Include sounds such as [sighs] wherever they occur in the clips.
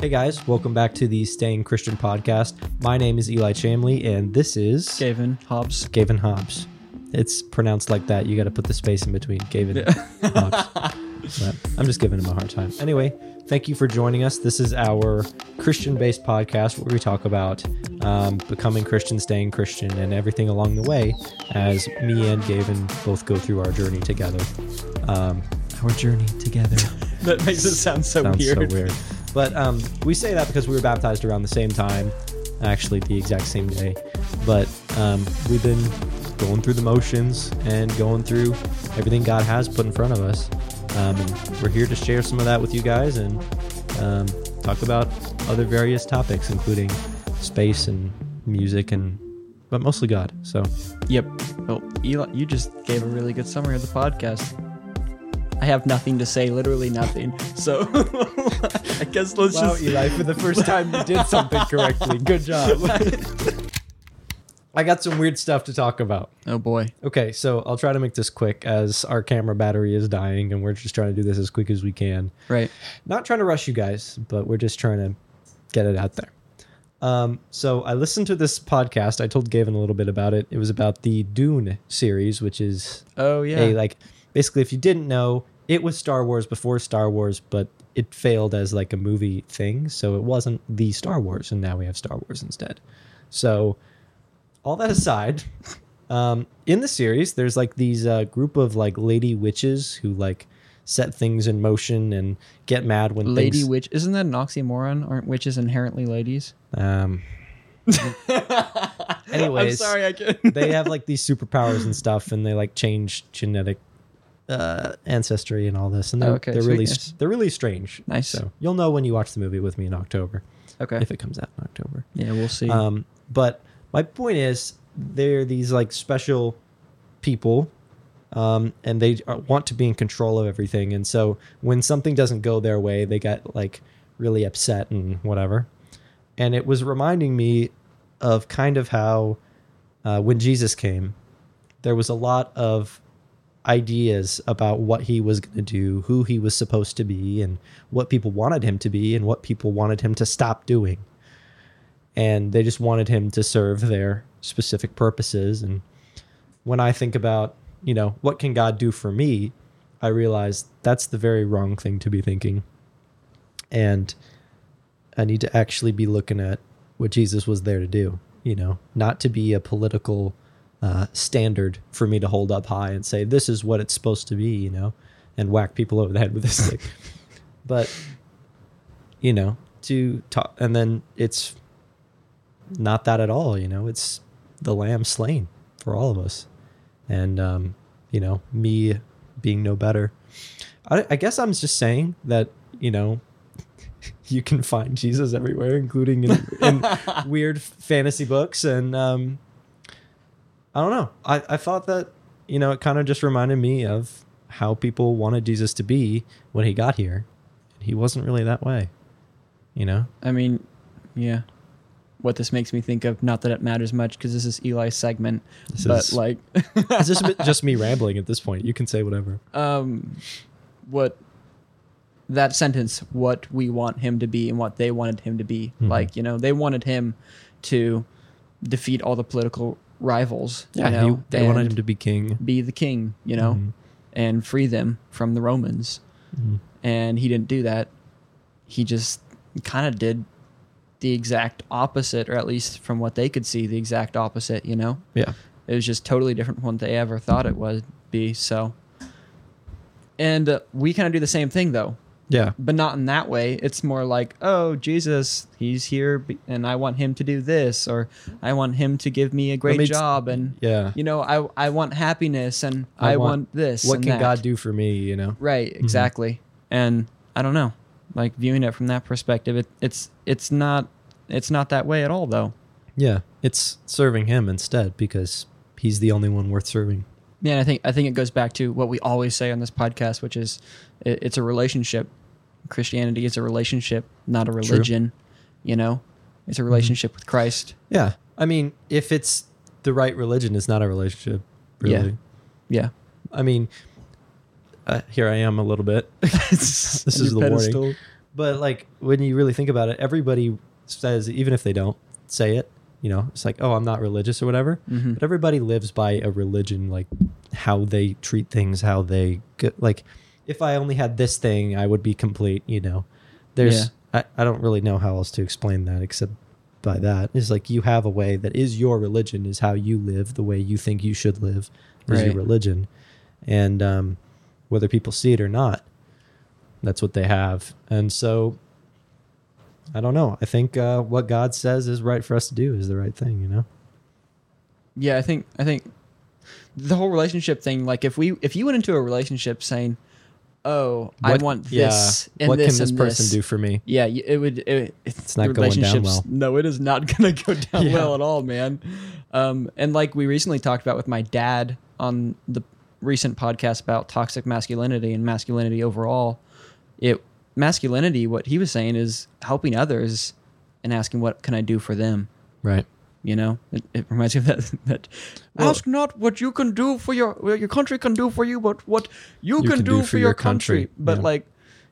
Hey guys, welcome back to the Staying Christian podcast. My name is Eli Chamley, and this is Gavin Hobbs. Gavin Hobbs. It's pronounced like that. You got to put the space in between. Gavin Hobbs. [laughs] But I'm just giving him a hard time. Anyway, thank you for joining us. This is our Christian based podcast where we talk about um, becoming Christian, staying Christian, and everything along the way as me and Gavin both go through our journey together. Um, our journey together. [laughs] That makes it sound so Sounds weird. so weird. But um, we say that because we were baptized around the same time, actually the exact same day. But um, we've been going through the motions and going through everything God has put in front of us. Um, and we're here to share some of that with you guys and um, talk about other various topics, including space and music and, but mostly God. So Yep. Well, Eli, you just gave a really good summary of the podcast. I have nothing to say, literally nothing. So [laughs] I guess let's just. Eli, for the first time you did something correctly. Good job. I got some weird stuff to talk about. Oh boy. Okay, so I'll try to make this quick as our camera battery is dying and we're just trying to do this as quick as we can. Right. Not trying to rush you guys, but we're just trying to get it out there. Um, so I listened to this podcast. I told Gavin a little bit about it. It was about the Dune series, which is Oh yeah. a like basically if you didn't know, it was Star Wars before Star Wars, but it failed as like a movie thing, so it wasn't the Star Wars, and now we have Star Wars instead. So all that aside, [laughs] um, in the series, there's like these uh, group of like lady witches who like set things in motion and get mad when Lady things. witch. Isn't that an oxymoron? Aren't witches inherently ladies? um, [laughs] Anyways, I'm sorry. I can't. they have like these superpowers and stuff, and they like change genetic uh, ancestry and all this, and they're Okay, they're really they're really strange. Nice. So you'll know when you watch the movie with me in October, okay. if it comes out in October. yeah, we'll see. Um, but my point is, they're these like special people, um, and they are, want to be in control of everything. And so when something doesn't go their way, they get like really upset and whatever. And it was reminding me of kind of how uh, when Jesus came, there was a lot of ideas about what he was going to do, who he was supposed to be, and what people wanted him to be, and what people wanted him to stop doing. And they just wanted him to serve their specific purposes. And when i think about you know what can god do for me i realize that's the very wrong thing to be thinking. And i need to actually be looking at what jesus was there to do you know not to be a political uh, standard for me to hold up high and say this is what it's supposed to be you know and whack people over the head with a stick. [laughs] But you know to talk and then it's not that at all you know it's the lamb slain for all of us. And um you know me being no better. I, I guess i'm just saying that you know [laughs] you can find jesus everywhere including in, in [laughs] weird fantasy books and um i don't know i i thought that you know it kind of just reminded me of how people wanted jesus to be when he got here he wasn't really that way you know I mean, yeah. What this makes me think of, not that it matters much because this is Eli's segment, This but is- like, It's [laughs] just just me [laughs] rambling at this point. You can say whatever. um, what that sentence, what we want him to be and what they wanted him to be. Mhm. Like, you know, they wanted him to defeat all the political rivals. you know, he, they wanted him to be king. be the king, you know, Mhm. and free them from the Romans. Mhm. and he didn't do that. He just kind of did the exact opposite, or at least from what they could see, the exact opposite. You know, Yeah. it was just totally different from what they ever thought it would be. So, and uh, we kind of do the same thing though, Yeah. but not in that way. It's more like, oh, Jesus, he's here, and I want him to do this, or I want him to give me a great it's- job, and Yeah. you know, I I want happiness, and I I, want- want, this. What can that. God do for me? You know. Right, mm-hmm. exactly. And I don't know, like viewing it from that perspective, it, it's it's not it's not that way at all, though. Yeah. It's serving Him instead because He's the only one worth serving. Yeah, and I think I think it goes back to what we always say on this podcast, which is it, it's a relationship. Christianity is a relationship, not a religion. You know, it's a relationship with Christ. Yeah. I mean, if it's the right religion, it's not a relationship. Yeah. Really. Yeah, I mean, uh, here I am a little bit. [laughs] [laughs] this is the your warning. but like when you really think about it, everybody says, even if they don't say it, you know, it's like, oh, I'm not religious or whatever. Mhm. But everybody lives by a religion, like how they treat things, how they get, like. If I only had this thing, I would be complete. You know, there's. I, I don't really know how else to explain that except by that. It's like you have a way that is your religion, is how you live, the way you think you should live, is your religion, and um, whether people see it or not, that's what they have. And so, I don't know. I think uh, what God says is right for us to do is the right thing. You know. Yeah, I think I think the whole relationship thing. Like if we if you went into a relationship saying, "Oh, I want this and what this can this person this," do for me? Yeah, it would. It, it's not the going down well. No, it is not [laughs] going to go down Yeah. well at all, man. Um, and like we recently talked about with my dad on the recent podcast about toxic masculinity and masculinity overall, it masculinity. What he was saying is helping others and asking, "What can I do for them?" Right. You know, it, it reminds me of that. [laughs] that Well- ask not what you can do for your what your country can do for you, but what you, can, do, for your country. But Yeah. like,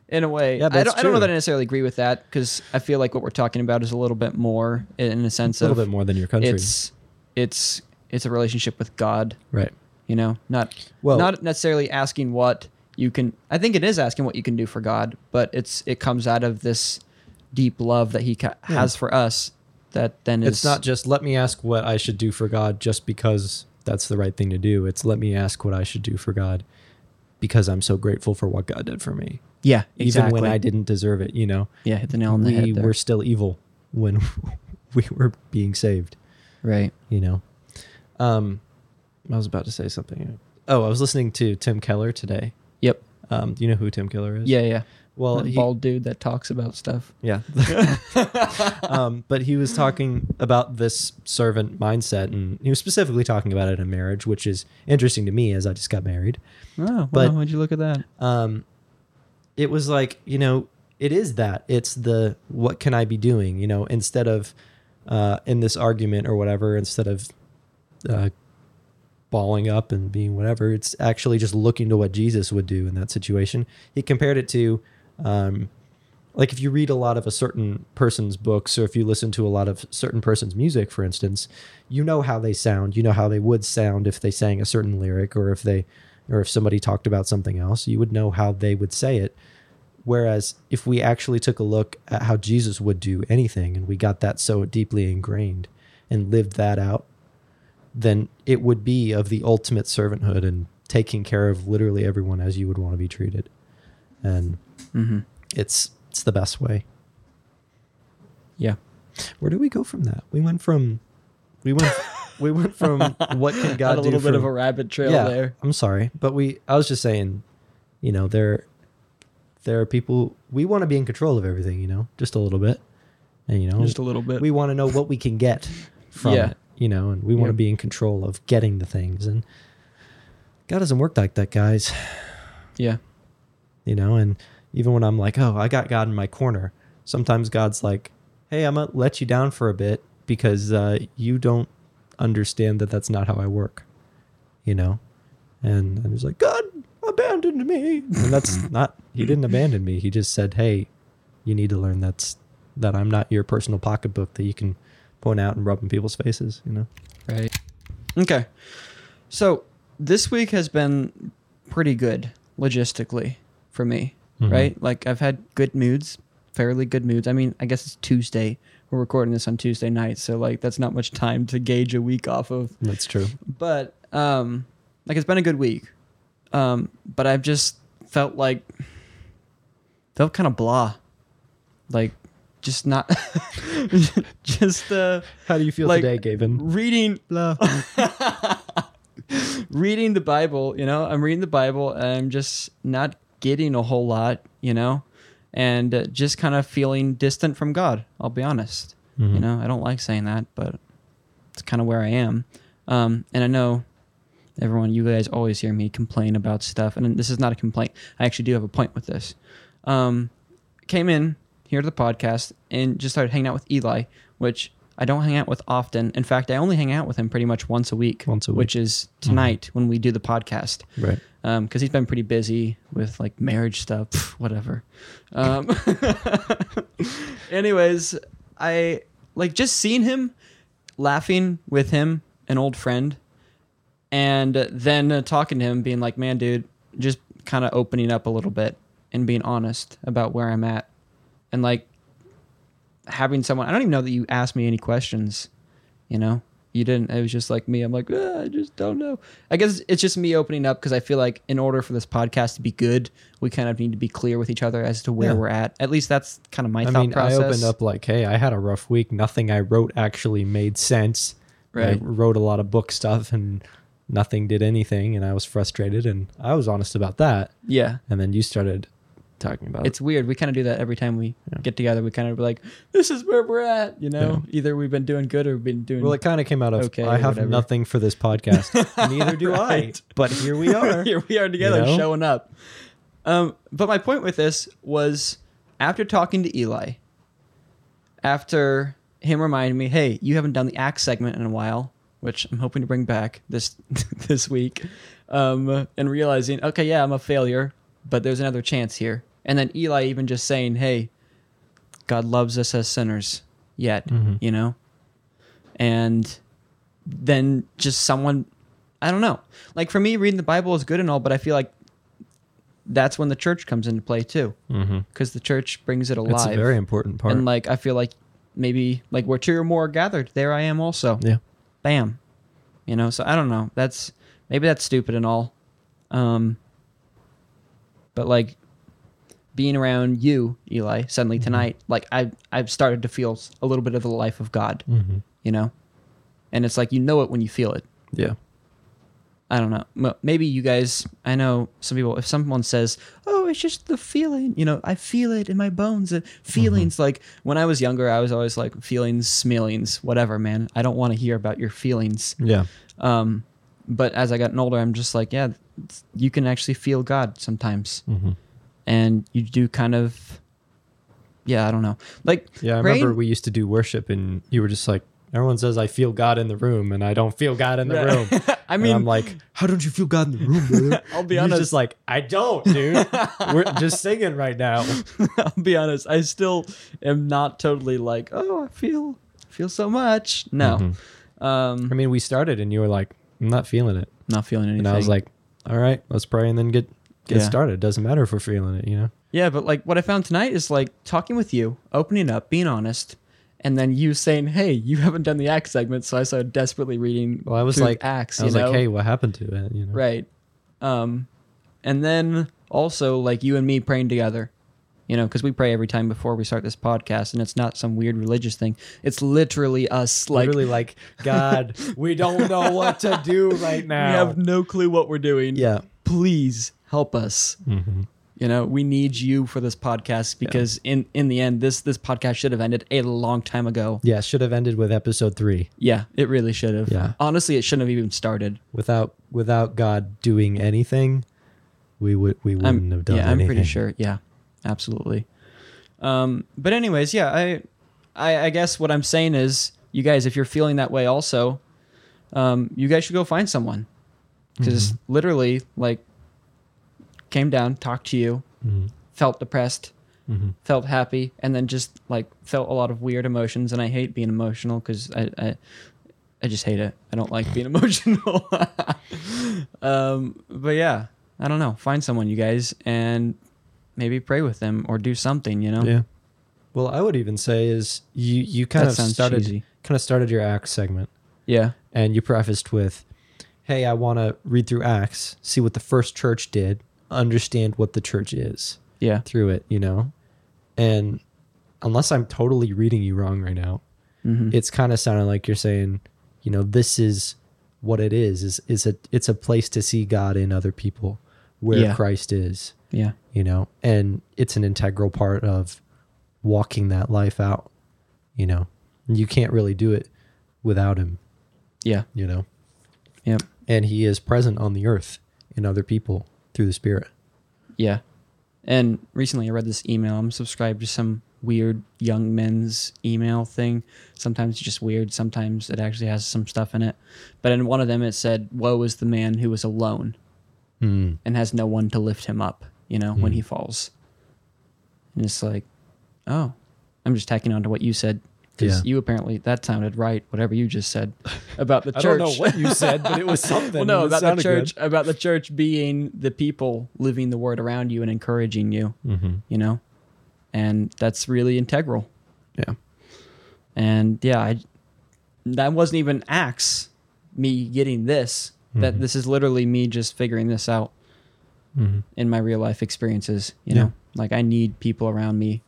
in a way, Yeah, I don't. I don't know that I necessarily agree with that because I feel like what we're talking about is a little bit more in a sense A little of bit more than your country. it's it's it's a relationship with God. right. You know, not Well- not necessarily asking what you can. I think it is asking what you can do for God, but it's it comes out of this deep love that He ca- Yeah. has for us. That then It's is not just let me ask what I should do for God just because that's the right thing to do. It's let me ask what I should do for God because I'm so grateful for what God did for me. yeah exactly. Even when I didn't deserve it, you know. yeah hit the nail on the we head there. were still evil when [laughs] we were being saved, right. you know. Um I was about to say something. Oh, I was listening to Tim Keller today. Yep. Um, do you know who Tim Keller is? Yeah, yeah. Well, That he, bald dude that talks about stuff. Yeah. [laughs] um, but he was talking about this servant mindset, and he was specifically talking about it in marriage, which is interesting to me as I just got married. Oh, But- why'd you look at that? Um, it was like, you know, it is that. It's the what can I be doing, you know, instead of uh, in this argument or whatever, instead of uh, balling up and being whatever, it's actually just looking to what Jesus would do in that situation. He compared it to, um, like if you read a lot of a certain person's books or if you listen to a lot of certain person's music for instance you know how they sound you know how they would sound if they sang a certain lyric or if they or if somebody talked about something else you would know how they would say it. Whereas if we actually took a look at how jesus would do anything and we got that so deeply ingrained and lived that out then it would be of the ultimate servanthood and taking care of literally everyone as you would want to be treated and Mm-hmm. it's it's the best way Yeah. where do we go from that? We went from we went we went from [laughs] what can God a do little bit of a rabbit trail yeah, there. I'm sorry, but we I was just saying, you know, there there are people we want to be in control of everything, you know, just a little bit. And you know, Just a little bit. we want to know what we can get from Yeah. it, you know, and we want to be in control of getting the things and God doesn't work like that, guys yeah. You know? And even when i'm like oh i got god in my corner sometimes god's like hey i'm gonna let you down for a bit because uh, you don't understand that that's not how i work you know? And i'm just like god abandoned me. And that's [laughs] not he didn't abandon me. He just said hey you need to learn that's that i'm not your personal pocketbook that you can point out and rub in people's faces you know? Right. Okay. So this week has been pretty good logistically for me, Mhm. right? Like I've had good moods, fairly good moods. I mean, I guess it's Tuesday. We're recording this on Tuesday night, so like that's not much time to gauge a week off of. that's true But um like it's been a good week. Um but I've just felt like felt kind of blah. Like just not [laughs] just uh how do you feel Like- today gavin reading blah [laughs] [laughs] reading the Bible, you know, I'm reading the Bible and I'm just not getting a whole lot, you know, and uh, just kind of feeling distant from God. I'll be honest. You Mhm. know, I don't like saying that, but it's kind of where I am. Um, and I know everyone, you guys always hear me complain about stuff, and this is not a complaint. I actually do have a point with this. Um, came in here to the podcast and just started hanging out with Eli, which I don't hang out with often. In fact, I only hang out with him pretty much once a week. Once a week. Mm-hmm. which is tonight when we do the podcast. Right. because he's been pretty busy with like marriage stuff, Pff, whatever. Um, [laughs] anyways, I like just seeing him laughing with him, an old friend, and then uh, talking to him, being like, "Man, dude," just kind of opening up a little bit and being honest about where I'm at, and like having someone. I don't even know that you asked me any questions. You know, you didn't. It was just like me. I'm like, "Ah, I just don't know. I guess it's just me opening up because I feel like in order for this podcast to be good, we kind of need to be clear with each other as to where Yeah. we're at. At least that's kind of my I thought mean, process. I opened up like, hey, I had a rough week. Nothing I wrote actually made sense. I wrote a lot of book stuff and nothing did anything. And I was frustrated. And I was honest about that. Yeah. And then you started talking about It's weird. We kind of do that every time we Yeah. get together. We kind of be like, "This is where we're at." You know, either we've been doing good or we've been doing. Well, it kind of came out of Okay, I have whatever. nothing for this podcast. [laughs] Neither do Right. I. But here we are. [laughs] Here we are together, know? showing up. Um, but my point with this was after talking to Eli, after him reminding me, "Hey, you haven't done the Acts segment in a while," which I'm hoping to bring back this [laughs] this week, um, and realizing, okay, yeah, I'm a failure, but there's another chance here. And then Eli even just saying, "Hey, God loves us as sinners yet," Mhm. you know, and then just someone I don't know. Like for me, reading the Bible is good and all, but I feel like that's when the church comes into play too, Mm-hmm. because the church brings it alive. It's a very important part. and like I feel like maybe like where two or more are gathered, there I am also. yeah. Bam, you know. So I don't know. That's maybe that's stupid and all, um, but like being around you, Eli, suddenly Mm-hmm. tonight, like I I've started to feel a little bit of the life of God, Mm-hmm. you know, and it's like you know it when you feel it. Yeah. I don't know. Maybe you guys. I know some people. If someone says, "Oh, it's just the feeling," you know, I feel it in my bones. uh, Feelings. Like when I was younger, I was always like feelings, smellings, whatever. Man, I don't want to hear about your feelings. Yeah. Um, but as I gotten older, I'm just like, yeah, you can actually feel God sometimes, Mm-hmm. And you do kind of. Yeah, I don't know. Like, Yeah, I remember we used to do worship, and you were just like, everyone says I feel God in the room, and I don't feel God in the Yeah. room. [laughs] I And mean, I'm like, how don't you feel God in the room, brother? [laughs] I'll be He's honest. just like, I don't, dude. [laughs] We're just singing right now. I'll be honest. I still am not totally like, oh, I feel feel so much. No, Mhm. I um, mean, we started, and you were like, I'm not feeling it, not feeling anything. and I was like, all right, let's pray, and then get get Yeah. started. It doesn't matter if we're feeling it, you know. yeah, but like what I found tonight is like talking with you, opening up, being honest, and then you saying, hey, you haven't done the Acts segment, so I started desperately reading. Well, I was like, Acts. I was you like, hey, what happened to it? You know, right, um, and then also like you and me praying together. You know, because we pray every time before we start this podcast, and it's not some weird religious thing. It's literally us, like Literally, like, God, we don't know what to do right now. [laughs] we have no clue what we're doing. yeah. please help us. hmm You know, we need you for this podcast because in in the end, this this podcast should have ended a long time ago. Yeah, should have ended with episode three. Yeah, it really should have. Yeah. Honestly, it shouldn't have even started. Without without God doing anything, we would we wouldn't I'm, have done yeah, I'm pretty sure. Yeah, absolutely. Um, but anyways, yeah, I, I, I guess what I'm saying is, you guys, if you're feeling that way, also, um, you guys should go find someone because Mm-hmm. literally, like, came down, talked to you, Mhm. felt depressed, Mhm. felt happy, and then just like felt a lot of weird emotions. And I hate being emotional because I, I, I just hate it. I don't like being [laughs] emotional. [laughs] um, but yeah, I don't know. Find someone, you guys, and maybe pray with them or do something. You know. Yeah. Well, I would even say is you you kind That of started cheesy. kind of started your Acts segment, Yeah. and you prefaced with, "Hey, I want to read through Acts, see what the first church did, understand what the church is Yeah. through it." You know, and unless I'm totally reading you wrong right now, hmm it's kind of sounding like you're saying, you know, this is what it is. Is is a it's a place to see God in other people, where Yeah. Christ is. Yeah. you know, and it's an integral part of walking that life out, you know. You can't really do it without him, Yeah. you know. yeah And he is present on the earth in other people through the spirit. Yeah. And recently I read this email. I'm subscribed to some weird young men's email thing. Sometimes it's just weird. Sometimes it actually has some stuff in it. But in one of them, it said, "Woe is the man who is alone Hmm. and has no one to lift him up." You know, when he falls. And it's like, oh, I'm just tacking on to what you said because Yeah. you apparently that sounded right. Whatever you just said about the church. [laughs] I don't know what you said, but it was [laughs] something. well, no, about the church. good. About the church being the people living the word around you and encouraging you. Mm-hmm. You know, and that's really integral. Yeah. And yeah, I that wasn't even acts me getting this. That Mm-hmm. this is literally me just figuring this out Mhm. in my real life experiences. You Yeah. know, like I need people around me,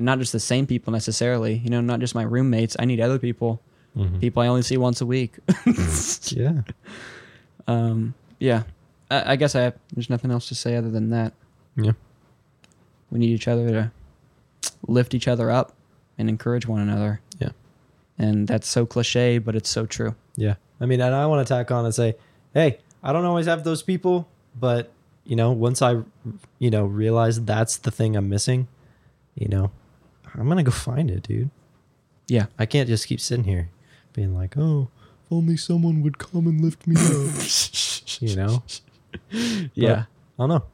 and not just the same people necessarily. You know, not just my roommates. I need other people, Mhm. people I only see once a week. [laughs] Yeah. um, yeah, I, I guess I have, there's nothing else to say other than that. Yeah. We need each other to lift each other up and encourage one another. Yeah. And that's so cliche, but it's so true. Yeah. I mean, and I want to tack on and say, hey, I don't always have those people, but you know, once I, you know, realize that's the thing I'm missing, you know, I'm gonna go find it, dude. Yeah. I can't just keep sitting here being like, oh, if only someone would come and lift me up. [laughs] you know, Yeah. I don't know.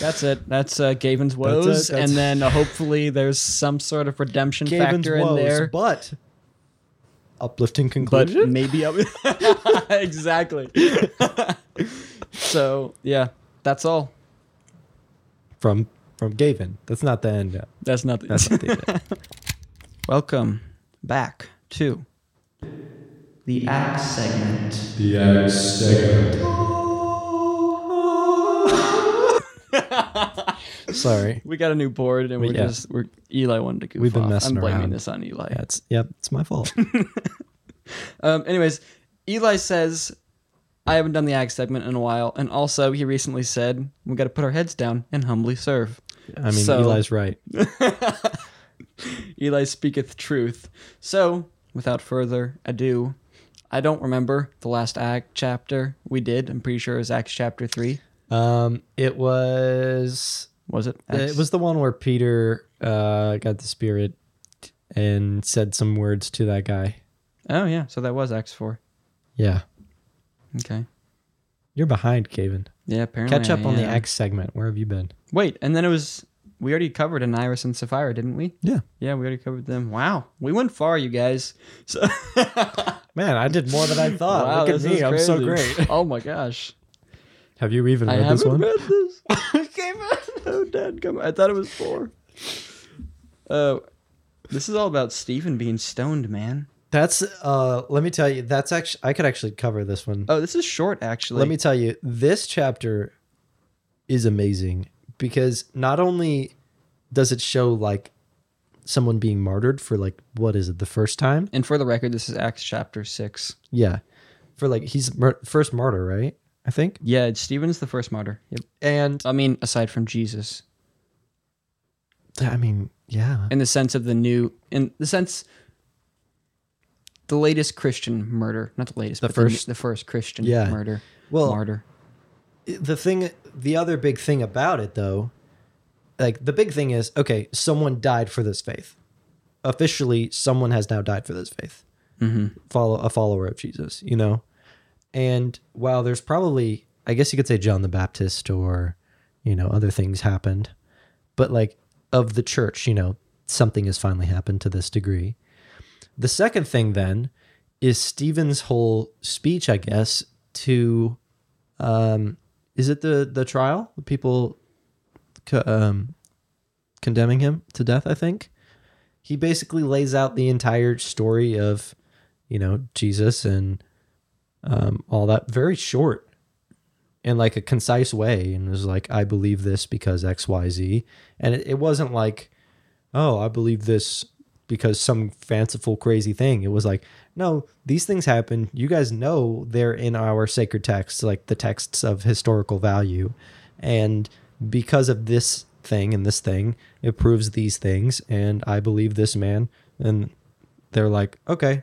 That's it. That's uh, Gavin's woes, That's it. That's- and then uh, hopefully there's some sort of redemption Gavin's factor in woes, there. but uplifting conclusion. But maybe up- [laughs] [laughs] exactly. so yeah, that's all. from from Gavin. That's not the end. yet. That's nothing. That's not the end. [laughs] Welcome back to the act segment. The Axe segment. [laughs] Sorry. We got a new board, and we're Yeah. just we're Eli wanted to goof We've been off. messing I'm blaming around. this on Eli. Yeah, it's yep, it's my fault. [laughs] Um, anyways, Eli says, I haven't done the ag segment in a while. And also, he recently said, we got to put our heads down and humbly serve. I mean, So- Eli's right. [laughs] Eli speaketh truth. So, without further ado, I don't remember the last act chapter we did. I'm pretty sure it was Acts chapter 3. Um, it was Was it? it was the one where Peter uh got the spirit and said some words to that guy. Oh, yeah. So that was Acts 4. Yeah, Okay. you're behind, Gavin. Yeah, apparently. Catch up I on the am. Acts segment. Where have you been? Wait, and then it was. We already covered Ananias and Sapphira, didn't we? Yeah, Yeah, we already covered them. Wow, we went far, you guys. So [laughs] man, I did more than I thought. Wow, Look at me, I'm so great. Oh my gosh, Have you even I read this haven't one? read this. [laughs] [laughs] oh, dad, come! I thought it was four. Oh, this is all about Stephen being stoned, man. That's uh let me tell you, that's actually I could actually cover this one. Oh, this is short, actually. Let me tell you, this chapter is amazing because not only does it show like someone being martyred for like what is it, the first time? And for the record, this is Acts chapter six. Yeah. For like he's mar- first martyr, right? I think. Yeah, Stephen's the first martyr. Yep. And I mean, aside from Jesus, I mean, yeah. in the sense of the new, in the sense, the latest Christian murder, not the latest, The but first- the, the first Christian Yeah. murder, Well, martyr. the thing the other big thing about it though like the big thing is okay someone died for this faith. Officially someone has now died for this faith. Hmm follow a follower of jesus you know? And while there's probably i guess you could say john the baptist or you know other things happened but like of the church you know something has finally happened to this degree the second thing then is stephen's whole speech i guess to um is it the the trial? The people co- um condemning him to death i think? He basically lays out the entire story of you know jesus and um all that very short in like a concise way and was like i believe this because xyz and it, it wasn't like oh i believe this because some fanciful crazy thing. It was like no these things happen. You guys know they're in our sacred texts like the texts of historical value. And because of this thing and this thing it proves these things. And i believe this man. And they're like okay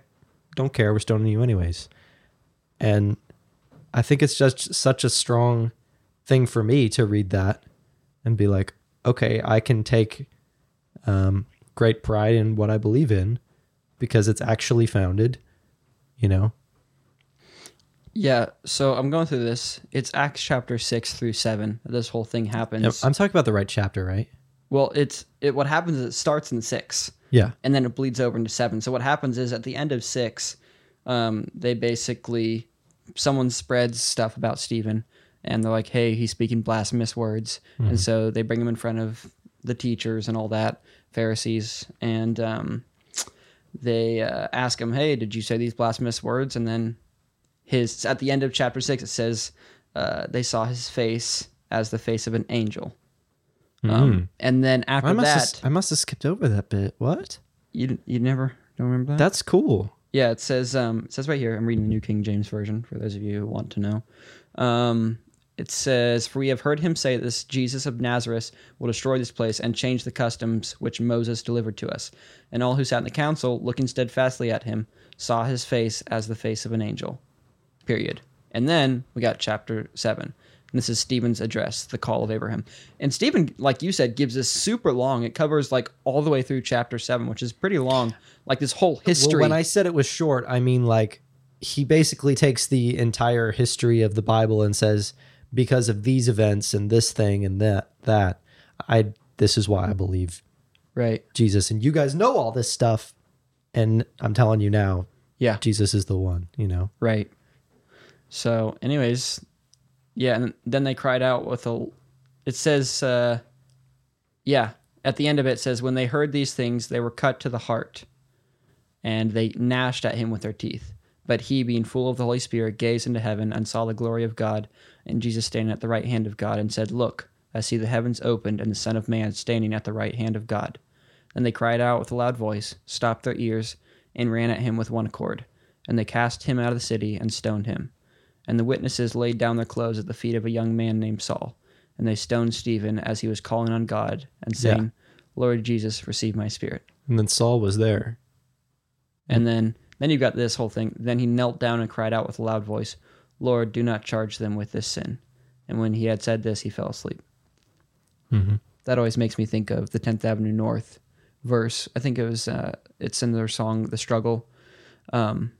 don't care. We're stoning you anyways. And i think it's just such a strong thing for me to read that and be like okay, I can take um, great pride in what I believe in because it's actually founded, you know. Yeah, so I'm going through this. It's Acts chapter six through seven. This whole thing happens. I'm talking about the right chapter, right? well, it's it. What happens is it starts in six, Yeah. and then it bleeds over into seven. So what happens is at the end of six, um, they basically someone spreads stuff about Stephen, and they're like, "Hey, he's speaking blasphemous words," and so they bring him in front of the teachers and all that Pharisees, and um, they uh, ask him, "Hey, did you say these blasphemous words?" And then his at the end of chapter six, it says uh, they saw his face as the face of an angel. Um, and then after I must that, have, I must have skipped over that bit. What? you you never don't remember that? That's cool. yeah, it says um it says right here. I'm reading the New King James version for those of you who want to know. Um, it says, "For we have heard him say, this Jesus of Nazareth will destroy this place and change the customs which Moses delivered to us." And all who sat in the council, looking steadfastly at him, saw his face as the face of an angel. Period. And then we got chapter seven. And this is Stephen's address, the call of Abraham. And Stephen, like you said, gives us super long. It covers like all the way through chapter seven, which is pretty long. Like this whole history. Well, when I said it was short, I mean like he basically takes the entire history of the Bible and says, because of these events and this thing and that that, I this is why I believe right. Jesus. And you guys know all this stuff, and I'm telling you now, Yeah. Jesus is the one. You know. Right. So, anyways, yeah, and then they cried out with a. It says, uh, yeah, at the end of it, it says, when they heard these things, they were cut to the heart, and they gnashed at him with their teeth. But he, being full of the Holy Spirit, gazed into heaven and saw the glory of God, and Jesus standing at the right hand of God, and said, Look, I see the heavens opened, and the Son of Man standing at the right hand of God. Then they cried out with a loud voice, stopped their ears, and ran at him with one accord. And they cast him out of the city and stoned him. And the witnesses laid down their clothes at the feet of a young man named Saul. And they stoned Stephen as he was calling on God and Yeah. saying, Lord Jesus, receive my spirit. And then Saul was there. And then then you've got this whole thing. Then he knelt down and cried out with a loud voice, Lord, do not charge them with this sin. And when he had said this, he fell asleep. Mm-hmm. That always makes me think of the 10th Avenue North verse. I think it was, uh, it's in their song, The Struggle. Um,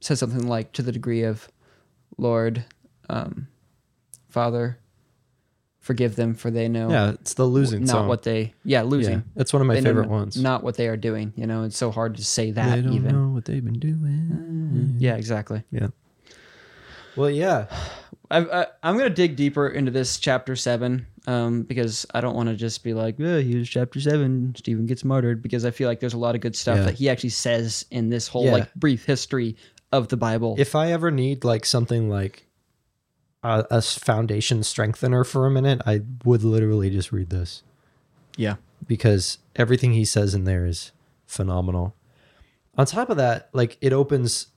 says something like, to the degree of, Lord, um, Father, forgive them for they know Yeah, it's the losing not song. what they, yeah, losing. Yeah, that's one of my They favorite ones. Not what they are doing. You know, it's so hard to say that they don't even. know what they've been doing. Yeah, exactly. Yeah. Well, yeah. [sighs] I, I, I'm going to dig deeper into this chapter seven um, because I don't want to just be like, oh, here's chapter seven, Stephen gets martyred, because I feel like there's a lot of good stuff Yeah. that he actually says in this whole Yeah. like brief history of the Bible. If I ever need like something like a, a foundation strengthener for a minute, I would literally just read this yeah, because everything he says in there is phenomenal. On top of that, like it opens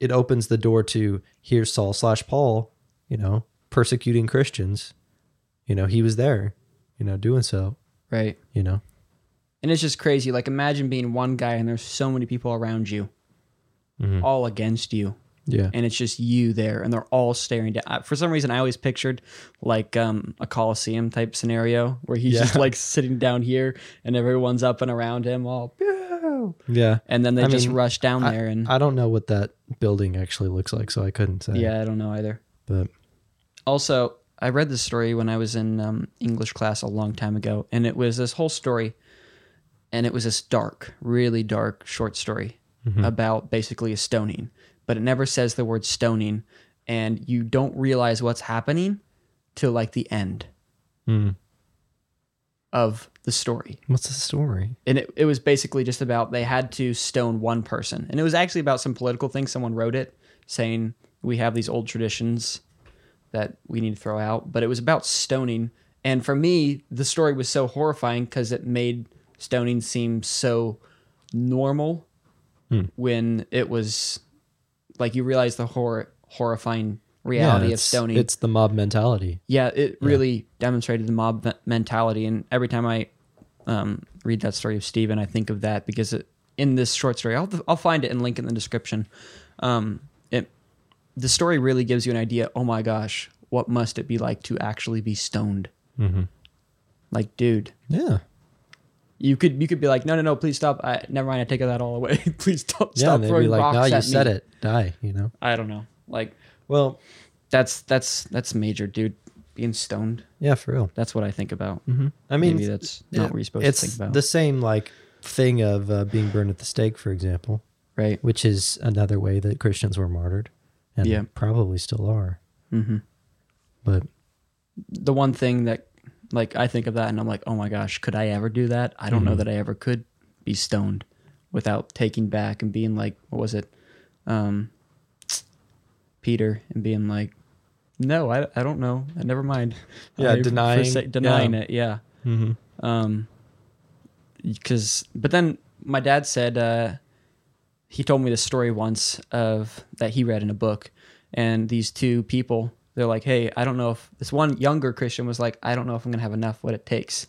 it opens the door to here's Saul slash Paul, you know, persecuting Christians. You know, he was there, you know, doing so, right. you know. And it's just crazy. Like imagine being one guy and there's so many people around you, Mhm. all against you. Yeah. and it's just you there and they're all staring down for some reason i always pictured like um, a coliseum type scenario where he's just like sitting down here and everyone's up and around him all "Pew!" Yeah. and then they I just mean, rush down there and I don't know what that building actually looks like, so I couldn't say. yeah i don't know either But also i read this story when i was in um, english class a long time ago and it was this whole story and it was this dark really dark short story about basically a stoning but it never says the word stoning and you don't realize what's happening till like the end Hmm. Of the story. What's the story? and it, it was basically just about they had to stone one person. And it was actually about some political thing someone wrote it saying we have these old traditions that we need to throw out. But it was about stoning. And for me the story was so horrifying because it made stoning seem so normal hmm. when it was like you realize the horror horrifying reality of it's, stoning It's the mob mentality. yeah, it really demonstrated the mob me- mentality. And every time I um, read that story of Stephen, I think of that because it, in this short story, I'll, I'll find it and link in the description. Um, it the story really gives you an idea. Oh my gosh, what must it be like to actually be stoned? Mhm. Like, dude, Yeah. you could you could be like, no, no, no, please stop. I, never mind, I take that all away. [laughs] please stop. Yeah. stop they'd throwing be like, no, you said me." it. Die, you know? I don't know. Like, Well, that's that's that's major, dude. Being stoned. yeah, for real. That's what I think about. hmm I mean, Maybe that's not what you're supposed to think about. the same like thing of uh, being burned at the stake, for example, right. which is another way that Christians were martyred, and Yeah. probably still are. hmm But the one thing that like I think of that and I'm like, oh my gosh, could I ever do that? I don't know Mhm. that I ever could be stoned without taking back and being like, what was it? Um Peter and being like, No, I, I don't know. Never mind. [laughs] Yeah, I denying- forsa- denying yeah. it, yeah. mhm. Um because but then my dad said uh he told me the story once of that he read in a book and these two people they're like hey i don't know if this one younger christian was like i don't know if i'm gonna have enough what it takes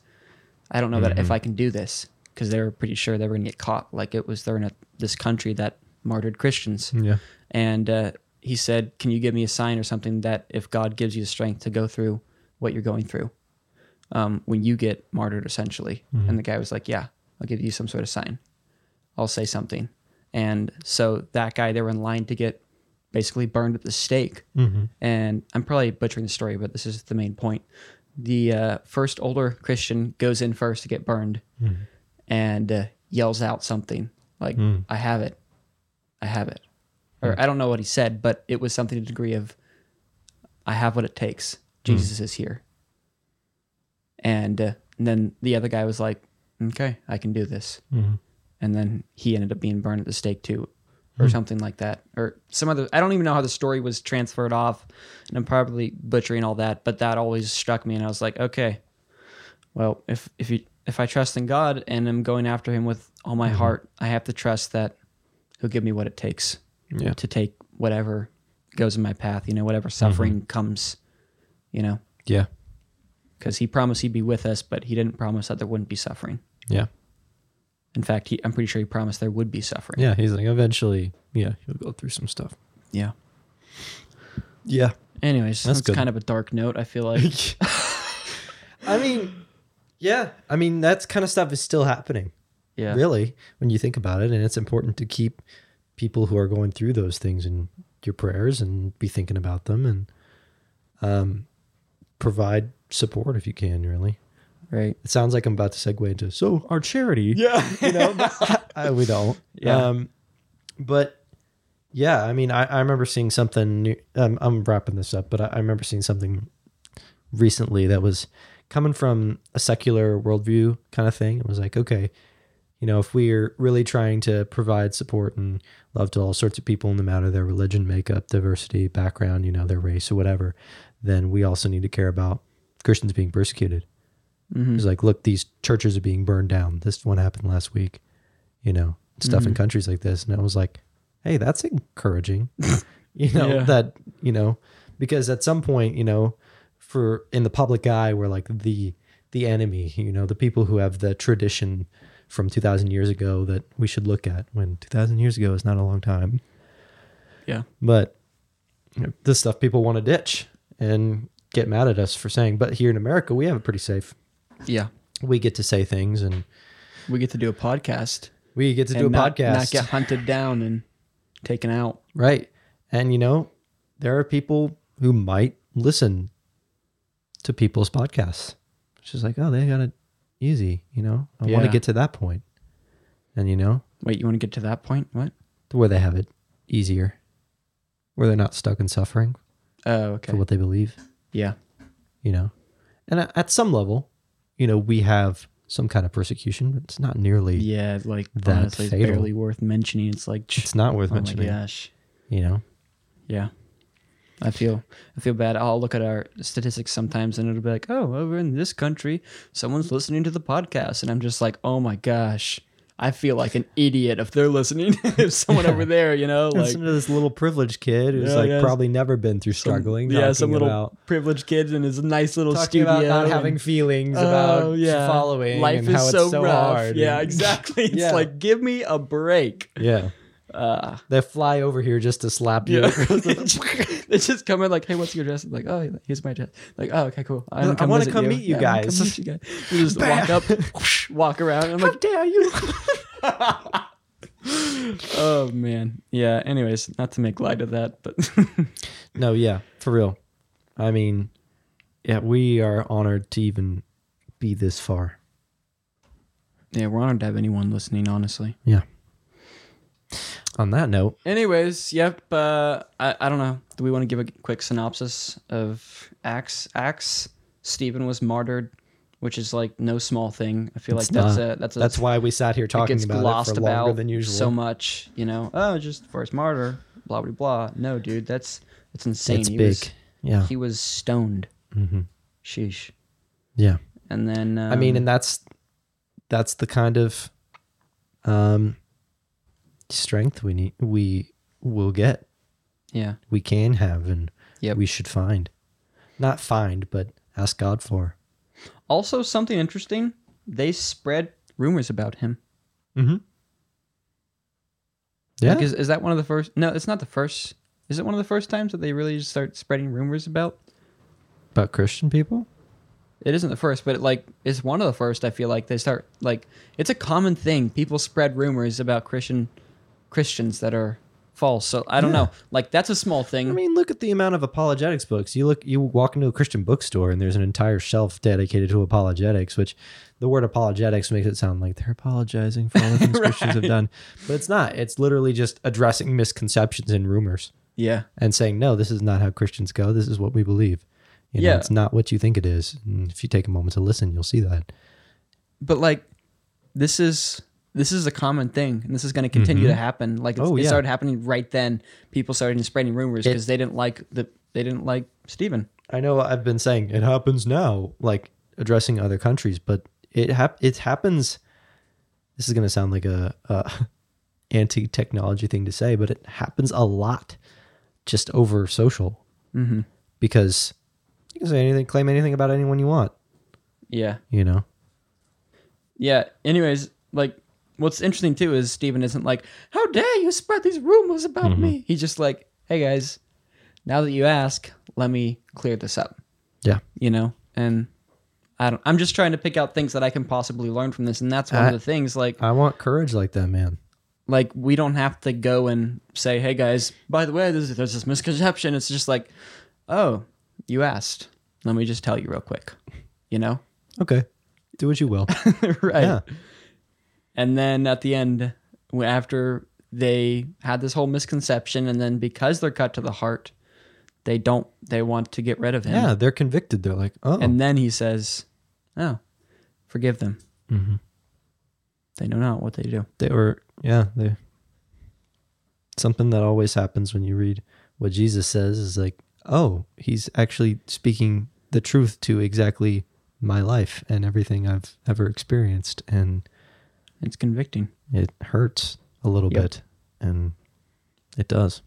i don't know that if Mhm. i can do this because they were pretty sure they were gonna get caught like it was they're in a, this country that martyred christians yeah, and uh, he said can you give me a sign or something that if god gives you the strength to go through what you're going through um, when you get martyred essentially? Mhm. and the guy was like yeah i'll give you some sort of sign. I'll say something. And so that guy they were in line to get basically burned at the stake. Hmm and i'm probably butchering the story but this is the main point. The uh, first older christian goes in first to get burned Mhm. and uh, yells out something like Mm. i have it. I have it or i don't know what he said but it was something to the degree of i have what it takes. Jesus is here. And, uh, and then the other guy was like okay i can do this. Hmm. And then he ended up being burned at the stake too or something like that or some other i don't even know how the story was transferred off and i'm probably butchering all that but that always struck me and i was like okay well if if you if i trust in god and i'm going after him with all my Mhm. heart i have to trust that he'll give me what it takes yeah, to take whatever goes in my path you know whatever mm-hmm. suffering comes you know yeah, because he promised he'd be with us but he didn't promise that there wouldn't be suffering yeah, in fact he, i'm pretty sure he promised there would be suffering yeah. He's like, eventually, yeah, he'll go through some stuff. yeah Yeah, Anyways, That's that's, kind of a dark note. I feel like. [laughs] [laughs] I mean, yeah, I mean that kind of stuff is still happening. Yeah. really when you think about it and it's important to keep people who are going through those things in your prayers and be thinking about them and um, provide support if you can really Right. it sounds like i'm about to segue into so our charity Yeah. [laughs] you know [laughs] I, we don't Yeah. um, but yeah i mean i, I remember seeing something new, um, i'm wrapping this up but I, I remember seeing something recently that was coming from a secular worldview kind of thing it was like okay you know if we're really trying to provide support and love to all sorts of people no matter their religion makeup diversity background you know their race or whatever then we also need to care about christians being persecuted Mhm. it's like, look, these churches are being burned down. This one happened last week, you know, stuff in Mhm. countries like this. And I was like, hey, that's encouraging, [laughs] [laughs] you know, Yeah. that, you know, because at some point, you know, for in the public eye, we're like the, the enemy, you know, the people who have the tradition from 2000 years ago that we should look at when 2000 years ago is not a long time. Yeah. But you know, this stuff people want to ditch and get mad at us for saying, but here in America, we have it pretty safe Yeah. we get to say things and We get to do a podcast. we get to do a and not, podcast Not get hunted down and taken out. right and you know there are people who might listen to people's podcasts She's like oh they got it easy you know i want to get to that point and you know Wait, you want to get to that point? What? where they have it easier where they're not stuck in suffering Oh, okay. for what they believe Yeah. you know and at- some level you know we have some kind of persecution but it's not nearly Yeah. Like That honestly, fatal. barely worth mentioning. It's like, it's not worth oh my mentioning gosh. you know Yeah. I feel I feel bad. I'll look at our statistics sometimes and it'll be like, "Oh, over in this country, someone's listening to the podcast." And I'm just like, "Oh my gosh. I feel like an idiot if they're listening. [laughs] if someone over there, you know, like Listen to this little privileged kid who's Yeah, like yeah. probably never been through struggling. yeah, some little about, privileged kids in his nice little talking studio about not and- having feelings Oh, about yeah. following Life is so, so rough. hard. Yeah, exactly. [laughs] It's Yeah. like give me a break. Yeah, Uh, They fly over here just to slap you. yeah. [laughs] [laughs] they just come in like, hey, what's your address? Like, oh, here's my address. Like, oh, okay, cool. I'm I wanna come meet you Yeah, guys. come meet you guys. We just [laughs] walk up, whoosh, walk around. I'm like, dare you? oh man, yeah. Anyways, not to make light of that, but no, yeah, for real. I mean, yeah, we are honored to even be this far. yeah, we're honored to have anyone listening. Honestly. Yeah. On that note, Anyways, yep. Uh, I I don't know. Do we want to give a quick synopsis of Acts? Acts. Stephen was martyred, which is like no small thing. I feel like It's that's not. a that's a that's why we sat here it talking gets about it for longer about than usual. so much. You know, oh, just first martyr, blah blah blah. No, dude, that's that's insane. it's he big. Was, yeah. he was stoned. hmm Sheesh. Yeah. And then um, I mean, and that's that's the kind of um strength we need we will get. yeah, We can have and Yep. we should find. Not find, but ask God for. Also, something interesting. They spread rumors about him. Mm-hmm. Yeah. Like, is, is that one of the first? No, it's not the first. Is it one of the first times that they really just start spreading rumors about? About Christian people? It isn't the first, but like it's one of the first. I feel like they start like it's a common thing. People spread rumors about Christian Christians that are false. So I don't Yeah. know. Like that's a small thing. I mean, look at the amount of apologetics books. You look, you walk into a Christian bookstore, and there's an entire shelf dedicated to apologetics. Which the word apologetics makes it sound like they're apologizing for all the things [laughs] Christians have done, but it's not. It's literally just addressing misconceptions and rumors yeah, and saying, "No, this is not how Christians go. This is what we believe." You know, Yeah. it's not what you think it is. And if you take a moment to listen, you'll see that. but like this is this is a common thing, and this is going to continue to happen. Like it's, Oh, it yeah. started happening right then. People started spreading rumors because they didn't like the they didn't like Stephen. I know I've been saying it happens now, like addressing other countries, but it hap- it happens. This is going to sound like a, a [laughs] anti technology thing to say, but it happens a lot just over social Mm-hmm. because you can say anything, claim anything about anyone you want. Yeah. You know, Yeah. Anyways, like what's interesting too is Stephen isn't like, How dare you spread these rumors about Mm-hmm. me? He's just like, Hey guys, now that you ask, let me clear this up. yeah, You know? And I don't I'm just trying to pick out things that I can possibly learn from this. And that's one I- of the things, like I want courage like that, man. like we don't have to go and say, Hey guys, by the way, there's there's this misconception. It's just like, Oh, you asked. Let me just tell you real quick. You know? Okay, do what you will. [laughs] right. Yeah. And then at the end, after they had this whole misconception, and then because they're cut to the heart, they don't. They want to get rid of him. yeah, they're convicted. They're like, oh, And then he says, "Oh, forgive them. Mhm. They know not what they do." they were yeah they something that always happens when you read what jesus says is like oh he's actually speaking the truth to exactly my life and everything i've ever experienced and It's convicting. it hurts a little Yep. bit and it does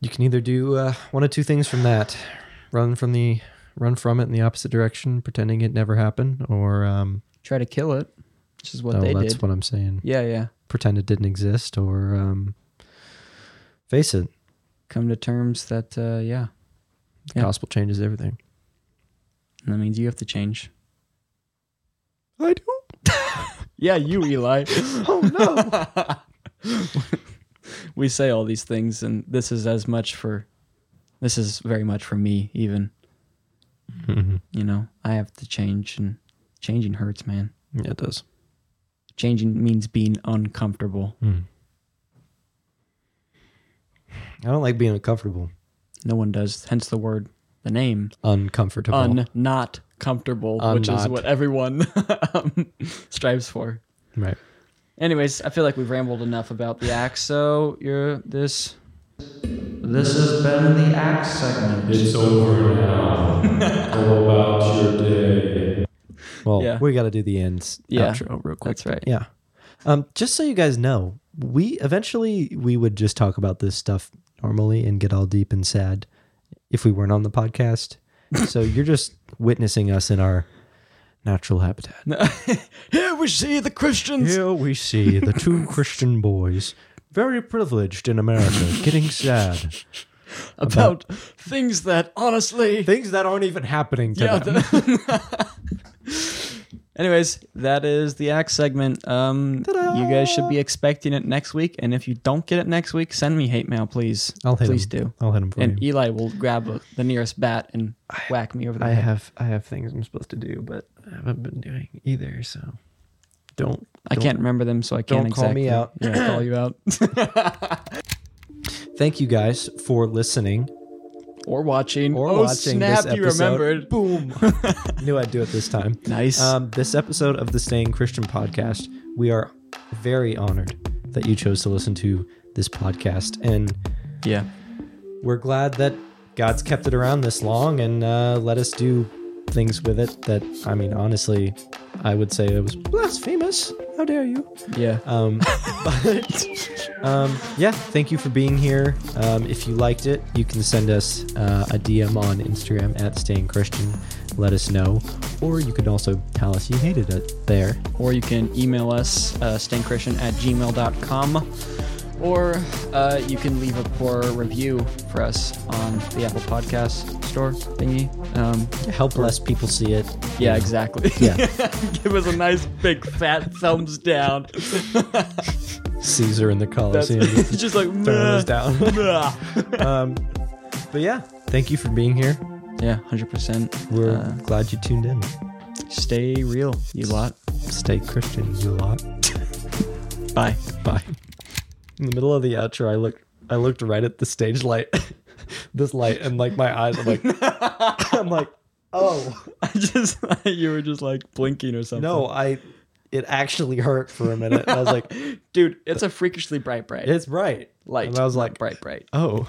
you can either do uh, one of two things from that run from the run from it in the opposite direction pretending it never happened or um Try to kill it, which is what oh, they that's did. what i'm saying yeah, yeah. pretend it didn't exist or um, face it. Come to terms that, uh, yeah, The Yeah. gospel changes everything. and that means you have to change. I do. Yeah, you, Eli. [laughs] Oh no. [laughs] we say all these things and this is as much for this is very much for me even mm-hmm. you know i have to change and changing hurts man Yeah, it does. changing means being uncomfortable mm. I don't like being uncomfortable. no one does hence the word the name Uncomfortable. un not comfortable which is Un-not. what everyone [laughs] um, strives for right. anyways i feel like we've rambled enough about the Acts so you're this this has been the Acts segment It's over now. [laughs] Go about your day. Well, Yeah. we got to do the ends Yeah, outro real quick. that's right. Yeah. Um, just so you guys know, we eventually we would just talk about this stuff normally and get all deep and sad if we weren't on the podcast. so you're just witnessing us in our natural habitat. [laughs] Here we see the Christians. Here we see the two [laughs] Christian boys, very privileged in America, [laughs] getting sad. about, things that honestly Things that aren't even happening to yeah them. the- anyways that is the act segment um Ta-da! you guys should be expecting it next week and if you don't get it next week send me hate mail please I'll hit please him. do I'll hit him for you. and you. eli will grab a, the nearest bat and whack me over the I head have I have things I'm supposed to do, but I haven't been doing either. So don't. i don't- can't remember them so i can't don't call exactly me out. yeah call you out [laughs] [laughs] Thank you guys for listening or watching or oh watching snap this you episode. remembered Boom! [laughs] Knew I'd do it this time. nice Um, this episode of the Staying Christian podcast, we are very honored that you chose to listen to this podcast, and yeah we're glad that God's kept it around this long and uh, let us do things with it. That I mean, honestly, I would say it was blasphemous. How dare you? yeah Um, [laughs] but um, yeah, thank you for being here. Um, if you liked it, you can send us uh, a DM on Instagram at Staying Christian. Let us know, or you can also tell us you hated it there. or you can email us uh, stayingchristian at gmail.com or uh, you can leave a poor review for us on the apple podcast store thingy um, Help less people see it. yeah exactly Yeah. [laughs] give us a nice big fat thumbs down [laughs] Caesar in the Colosseum it's [laughs] just like throwing us down. um, but yeah, thank you for being here. yeah 100% We're Uh, glad you tuned in. stay real you lot Stay Christian, you lot. bye Bye. In the middle of the outro, I looked. I looked right at the stage light, [laughs] this light, and like my eyes. I'm like, [laughs] I'm like, oh [laughs] i just you were just like blinking or something no! I. It actually hurt for a minute. I was like, dude it's a freakishly bright bright it's bright. light And I was like, bright bright oh.